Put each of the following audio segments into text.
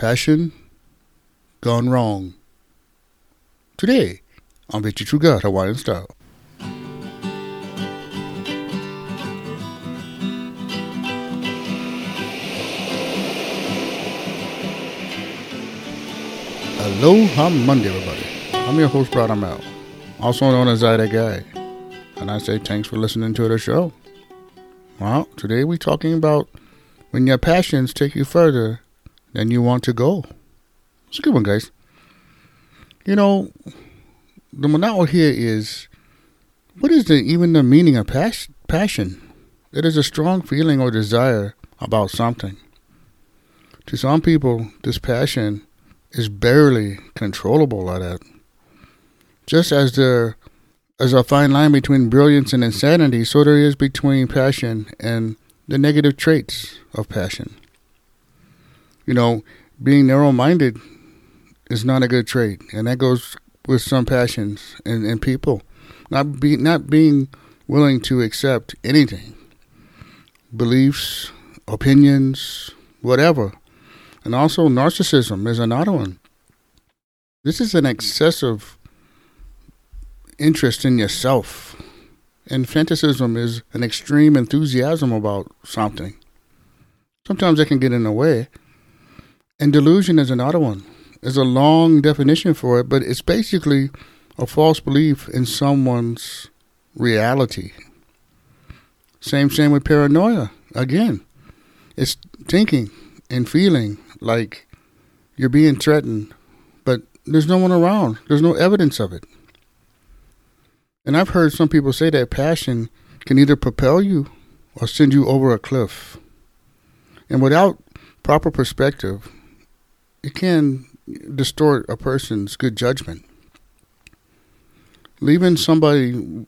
Passion gone wrong. Today on Victory True God Hawaiian Style. Aloha Monday, everybody. I'm your host, Brad Mel, also known as Ida Guy. And I say thanks for listening to the show. Well, today we're talking about when your passions take you further than you want to go. It's a good one, guys. You know, the manao here is what is the even the meaning of pas- passion? It is a strong feeling or desire about something. To some people, this passion is barely controllable like that. Just as there is a fine line between brilliance and insanity, so there is between passion and the negative traits of passion. You know, being narrow minded is not a good trait, and that goes with some passions and, and people. Not be not being willing to accept anything. Beliefs, opinions, whatever. And also narcissism is another one. This is an excessive interest in yourself. And fantasism is an extreme enthusiasm about something. Sometimes it can get in the way. And delusion is another one. There's a long definition for it, but it's basically a false belief in someone's reality. Same same with paranoia. Again, it's thinking and feeling like you're being threatened, but there's no one around. There's no evidence of it. And I've heard some people say that passion can either propel you or send you over a cliff. And without proper perspective, it can distort a person's good judgment. Leaving somebody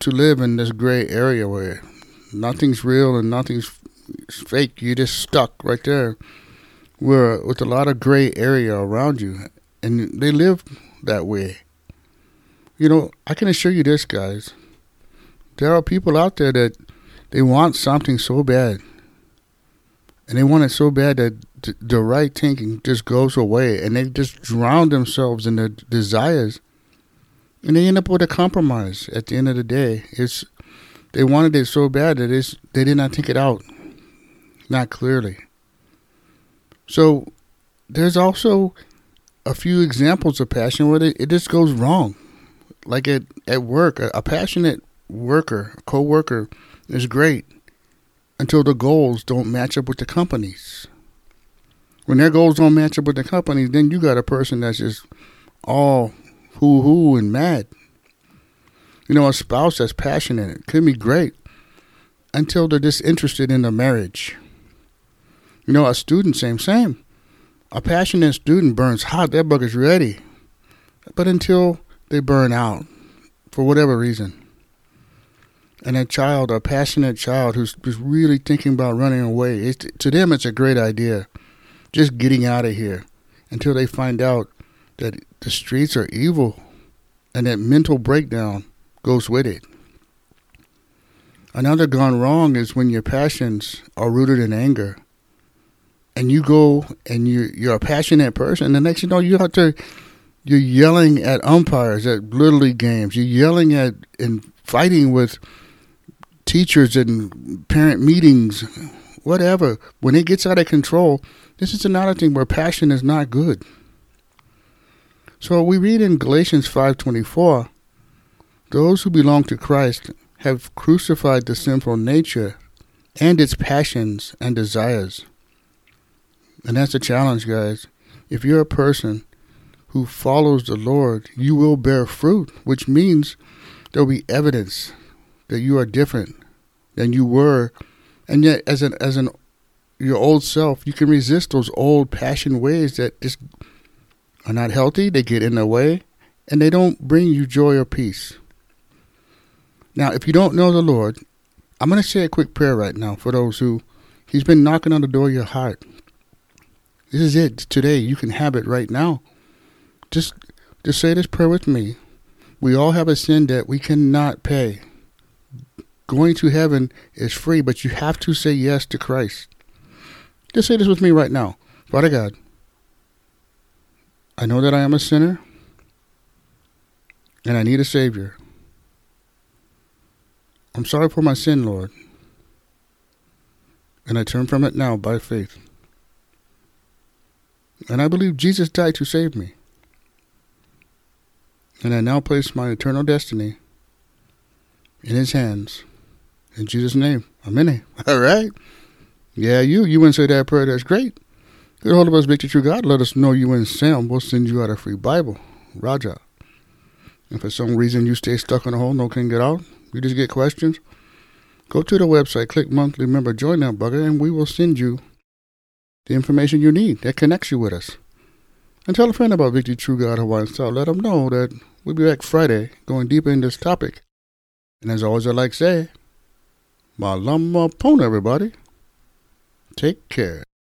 to live in this gray area where nothing's real and nothing's fake, you're just stuck right there where with a lot of gray area around you. And they live that way. You know, I can assure you this, guys. There are people out there that they want something so bad. And they want it so bad that the right thinking just goes away and they just drown themselves in their desires. And they end up with a compromise at the end of the day. It's they wanted it so bad that it's, they did not think it out. Not clearly. So there's also a few examples of passion where it, it just goes wrong. Like at, at work a, a passionate worker co-worker is great until the goals don't match up with the company's when their goals don't match up with the company, then you got a person that's just all hoo hoo and mad. You know, a spouse that's passionate could be great until they're disinterested in the marriage. You know, a student, same, same. A passionate student burns hot, that is ready. But until they burn out for whatever reason. And a child, a passionate child who's, who's really thinking about running away, to them it's a great idea just getting out of here until they find out that the streets are evil and that mental breakdown goes with it. Another gone wrong is when your passions are rooted in anger. And you go and you you're a passionate person, the next you know you have to you're yelling at umpires at little league games. You're yelling at and fighting with teachers and parent meetings, whatever. When it gets out of control, this is another thing where passion is not good. So we read in Galatians 5:24, those who belong to Christ have crucified the sinful nature and its passions and desires. And that's a challenge, guys. If you're a person who follows the Lord, you will bear fruit, which means there'll be evidence that you are different than you were. And yet, as an as an your old self, you can resist those old passion ways that just are not healthy. They get in the way and they don't bring you joy or peace. Now, if you don't know the Lord, I'm going to say a quick prayer right now for those who He's been knocking on the door of your heart. This is it today. You can have it right now. Just, just say this prayer with me. We all have a sin that we cannot pay. Going to heaven is free, but you have to say yes to Christ. Just say this with me right now. Father God, I know that I am a sinner and I need a Savior. I'm sorry for my sin, Lord, and I turn from it now by faith. And I believe Jesus died to save me. And I now place my eternal destiny in his hands. In Jesus' name. Amen. All right. Yeah, you. You wouldn't say that prayer. That's great. Get hold of us, Victory True God. Let us know you and Sam. We'll send you out a free Bible. Roger. And for some reason you stay stuck in a hole, no can get out, you just get questions, go to the website, click monthly member, join that bugger, and we will send you the information you need that connects you with us. And tell a friend about Victory True God Hawaiian Style. Let them know that we'll be back Friday going deeper in this topic. And as always, I like to say, Malama Pono, everybody. Take care.